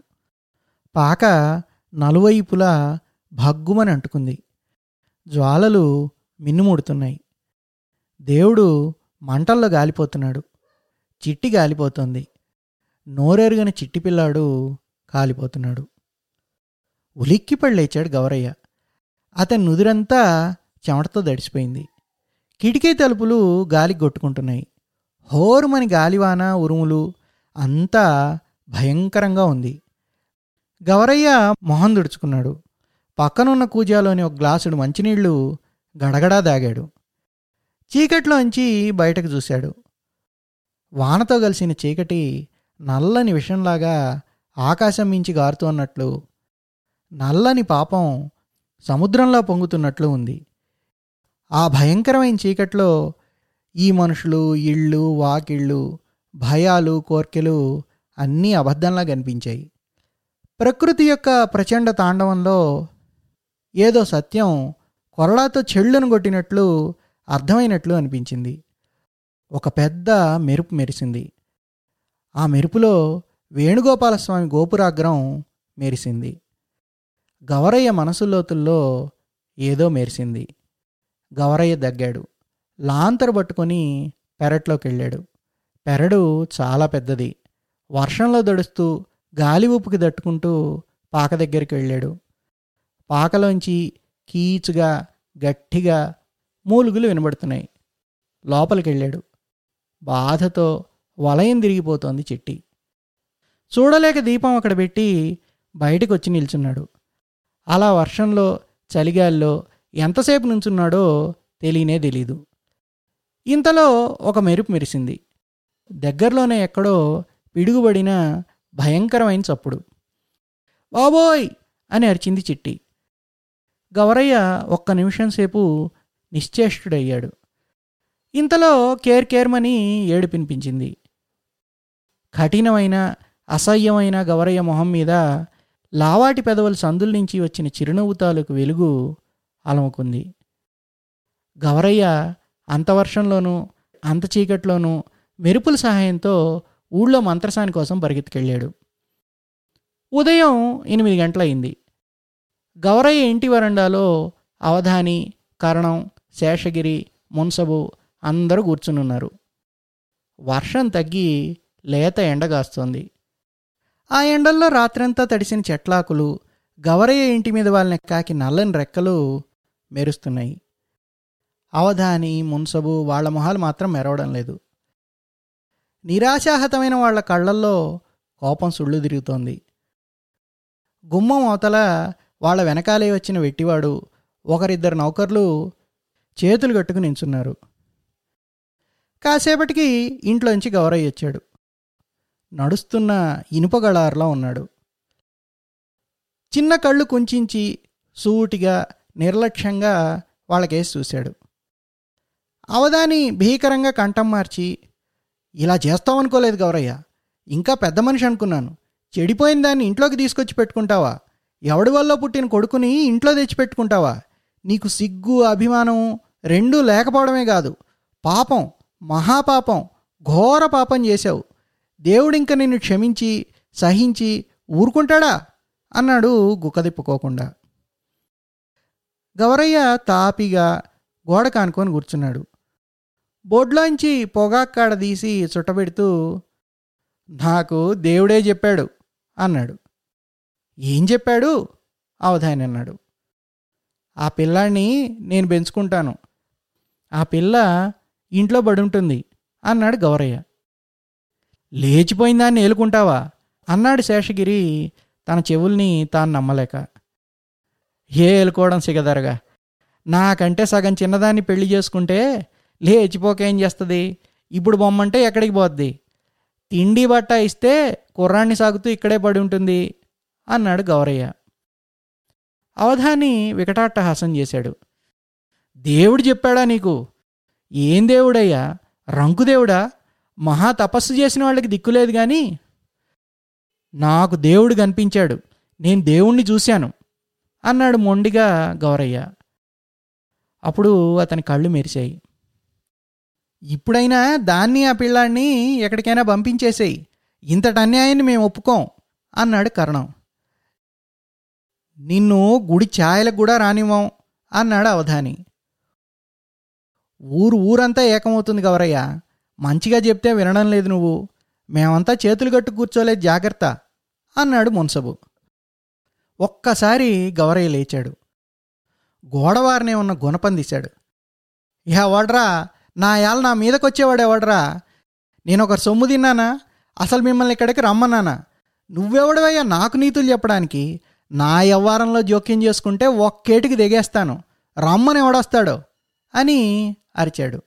పాక నలువైపులా భగ్గుమని అంటుకుంది. జ్వాలలు మిన్నుముడుతున్నాయి. దేవుడు మంటల్లో గాలిపోతున్నాడు. చిట్టి గాలిపోతుంది. నోరెరుగని చిట్టి పిల్లాడు కాలిపోతున్నాడు. ఉలిక్కిపడి లేచాడు గౌరయ్య. అతని నుదురంతా చెమటతో దడిచిపోయింది. కిటికీ తలుపులు గాలికి కొట్టుకుంటున్నాయి హోరుమని గాలివాన ఉరుములు అంతా భయంకరంగా ఉంది. గవరయ్య మొహం దుడుచుకున్నాడు. పక్కనున్న కూజాలోని ఒక గ్లాసుడు మంచినీళ్ళు గడగడా దాగాడు. చీకట్లోంచి బయటకు చూశాడు. వానతో కలిసిన చీకటి నల్లని విషంలాగా ఆకాశం మించి గారుతున్నట్లు నల్లని పాపం సముద్రంలో పొంగుతున్నట్లు ఉంది. ఆ భయంకరమైన చీకట్లో ఈ మనుషులు ఇళ్ళు వాకిళ్ళు భయాలు కోర్కెలు అన్నీ అబద్ధంలా కనిపించాయి. ప్రకృతి యొక్క ప్రచండ తాండవంలో ఏదో సత్యం కొరడాతో చెళ్ళును కొట్టినట్లు అర్థమైనట్లు అనిపించింది. ఒక పెద్ద మెరుపు మెరిసింది. ఆ మెరుపులో వేణుగోపాలస్వామి గోపురాగ్రం మెరిసింది. గవరయ్య మనసులోతుల్లో ఏదో మెరిసింది. గవరయ్య దగ్గాడు. లాంతరు పట్టుకొని పెరట్లోకి వెళ్ళాడు పెరడు చాలా పెద్దది. వర్షంలో దడుస్తూ గాలి ఊపుకి తట్టుకుంటూ పాక దగ్గరికి వెళ్ళాడు. పాకలోంచి కీచుగా గట్టిగా మూలుగులు వినబడుతున్నాయి. లోపలికి వెళ్ళాడు బాధతో వలయం తిరిగిపోతోంది చెట్టి. చూడలేక దీపం అక్కడ పెట్టి బయటకు వచ్చి నిల్చున్నాడు. అలా వర్షంలో చలిగాల్లో ఎంతసేపు నుంచున్నాడో తెలియనే తెలీదు. ఇంతలో ఒక మెరుపు మెరిసింది. దగ్గరలోనే ఎక్కడో పిడుగుబడిన భయంకరమైన చప్పుడు. బాబోయ్! అని అరిచింది చిట్టి. గవరయ్య ఒక్క నిమిషం సేపు నిశ్చేష్టుడయ్యాడు. ఇంతలో కేర్ కేర్మని ఏడు పినిపించింది కఠినమైన అసహ్యమైన గవరయ్య మొహం మీద లావాటి పెదవుల సందుల నుంచి వచ్చిన చిరునవ్వు తాలూకు వెలుగు అలముకుంది. గవరయ్య అంత వర్షంలోనూ అంత చీకట్లోనూ మెరుపుల సహాయంతో ఊళ్ళో మంత్రసాని కోసం పరిగెత్తుకెళ్ళాడు ఉదయం ఎనిమిది గంటలయింది. గౌరయ్య ఇంటి వరండాలో అవధాని కరణం శేషగిరి మున్సబు అందరూ కూర్చునున్నారు వర్షం తగ్గి లేత ఎండగాస్తోంది ఆ ఎండల్లో రాత్రంతా తడిసిన చెట్లాకులు గవరయ్య ఇంటి మీద వాళ్ళని కాకి నల్లని రెక్కలు మెరుస్తున్నాయి. అవధాని మున్సబు వాళ్ళ మొహాలు మాత్రం మెరవడం లేదు. నిరాశాహతమైన వాళ్ళ కళ్ళల్లో కోపం సుళ్ళు తిరుగుతోంది. గుమ్మం అవతల వాళ్ళ వెనకాలే వచ్చిన వెట్టివాడు ఒకరిద్దరు నౌకర్లు చేతులు కట్టుకుని నించున్నారు. కాసేపటికి ఇంట్లోంచి గౌరయ్య వచ్చాడు. నడుస్తున్న ఇనుపగళారులా ఉన్నాడు. చిన్న కళ్ళు కుంచించి సూటిగా నిర్లక్ష్యంగా వాళ్ళకేసి చూశాడు. అవదాని భీకరంగా కంఠం మార్చి ఇలా చేస్తామనుకోలేదు గౌరయ్య. ఇంకా పెద్ద మనిషి అనుకున్నాను. చెడిపోయిన దాన్ని ఇంట్లోకి తీసుకొచ్చి పెట్టుకుంటావా? ఎవడి వల్ల పుట్టిన కొడుకుని ఇంట్లో తెచ్చిపెట్టుకుంటావా నీకు సిగ్గు అభిమానం రెండూ లేకపోవడమే కాదు. పాపం మహాపాపం ఘోర పాపం చేశావు. దేవుడింక నిన్ను క్షమించి సహించి ఊరుకుంటాడా? అన్నాడు గుక్కదిప్పుకోకుండా గవరయ్య తాపిగా గోడ కానుకొని కూర్చున్నాడు. బోడ్లోంచి పొగాక్కాడ తీసి చుట్టబెడుతూ నాకు దేవుడే చెప్పాడు అన్నాడు. ఏం చెప్పాడు? అవధాని అన్నాడు. ఆ పిల్లాడిని నేను పెంచుకుంటాను. ఆ పిల్ల ఇంట్లో పడి ఉంటుంది అన్నాడు గౌరయ్య. లేచిపోయిందాన్ని ఏలుకుంటావా? అన్నాడు శేషగిరి తన చెవుల్ని తాను నమ్మలేక. ఏ ఏలుకోవడం సిగదరగా? నాకంటే సగం చిన్నదాన్ని పెళ్ళి చేసుకుంటే లేచిపోక ఏం చేస్తుంది? ఇప్పుడు బొమ్మంటే ఎక్కడికి పోద్ది? తిండి బట్ట ఇస్తే కుర్రాన్ని సాగుతూ ఇక్కడే పడి ఉంటుంది అన్నాడు గౌరయ్య. అవధాని వికటాట్టహాసం చేశాడు. దేవుడు చెప్పాడా నీకు? ఏం దేవుడయ్యా? రంకుదేవుడా మహా తపస్సు చేసిన వాళ్ళకి దిక్కులేదు కానీ నాకు దేవుడు కనిపించాడు. నేను దేవుణ్ణి చూశాను అన్నాడు మొండిగా గౌరయ్య. అప్పుడు అతని కళ్ళు మెరిశాయి. ఇప్పుడైనా దాన్ని ఆ పిల్లాన్ని ఎక్కడికైనా పంపించేసేయి. ఇంతటి అన్యాయాన్ని మేము ఒప్పుకోం అన్నాడు కరణం. నిన్ను గుడి ఛాయలకు కూడా రానివ్వం అన్నాడు అవధాని. ఊరు ఊరంతా ఏకమవుతుంది గౌరయ్య. మంచిగా చెప్తే వినడం లేదు నువ్వు. మేమంతా చేతులు కట్టు కూర్చోలేదు జాగ్రత్త అన్నాడు మున్సబు. ఒక్కసారి గౌరయ్య లేచాడు. గోడవారినే ఉన్న గుణపందిశాడు ఇహ వడ్రా నా యాల నా మీదకొచ్చేవాడే ఎవడ్రా నేను ఒక సొమ్ము తిన్నానా? అసలు మిమ్మల్ని ఇక్కడికి రమ్మన్నానా? నువ్వెవడవయ్యా నాకు నీతులు చెప్పడానికి? నా వ్యవహారంలో జోక్యం చేసుకుంటే ఒక్కేటికి దిగేస్తాను. రమ్మని ఎవడొస్తాడో? అని అరిచాడు.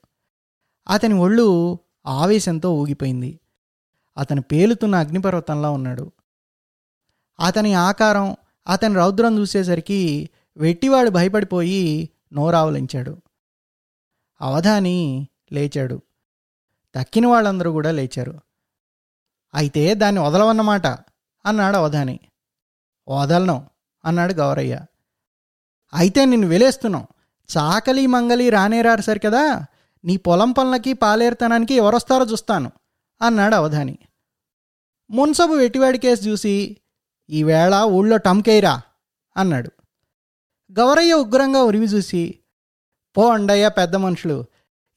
అతని ఒళ్ళు ఆవేశంతో ఊగిపోయింది. అతను పేలుతున్న అగ్నిపర్వతంలా ఉన్నాడు. అతని ఆకారం అతని రౌద్రం చూసేసరికి వెట్టివాడు భయపడిపోయి నోరావులించాడు. అవధాని లేచాడు. తక్కిన వాళ్ళందరూ కూడా లేచారు. అయితే దాన్ని వదలవన్నమాట అన్నాడు అవధాని. వదలను అన్నాడు గౌరయ్య. అయితే నిన్ను వెలేస్తున్నావు చాకలి మంగలి రానేరారు సరి కదా. నీ పొలం పనులకి పాలేరుతనానికి ఎవరొస్తారో చూస్తాను అన్నాడు అవధాని. మున్సబు వెట్టివాడి కేసు చూసి ఈవేళ ఊళ్ళో టమ్కేయిరా అన్నాడు. గౌరయ్య ఉగ్రంగా ఉరివి చూసి పో అండయ్య పెద్ద మనుషులు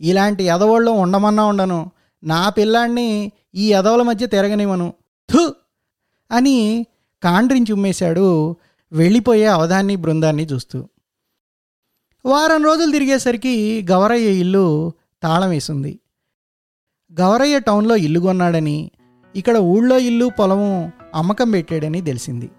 ఇలాంటి ఎదవోళ్ళు ఉండమన్నా ఉండను నా పిల్లాన్ని ఈ ఎదవల మధ్య తిరగనివ్వను థు అని కాండ్రించి ఉమ్మేశాడు వెళ్ళిపోయే అవధాన్ని బృందాన్ని చూస్తూ. వారం రోజులు తిరిగేసరికి గవరయ్య ఇల్లు తాళం వేసింది. గవరయ్య టౌన్లో ఇల్లు కొన్నాడని ఇక్కడ ఊళ్ళో ఇల్లు పొలము అమ్మకం పెట్టాడని తెలిసింది.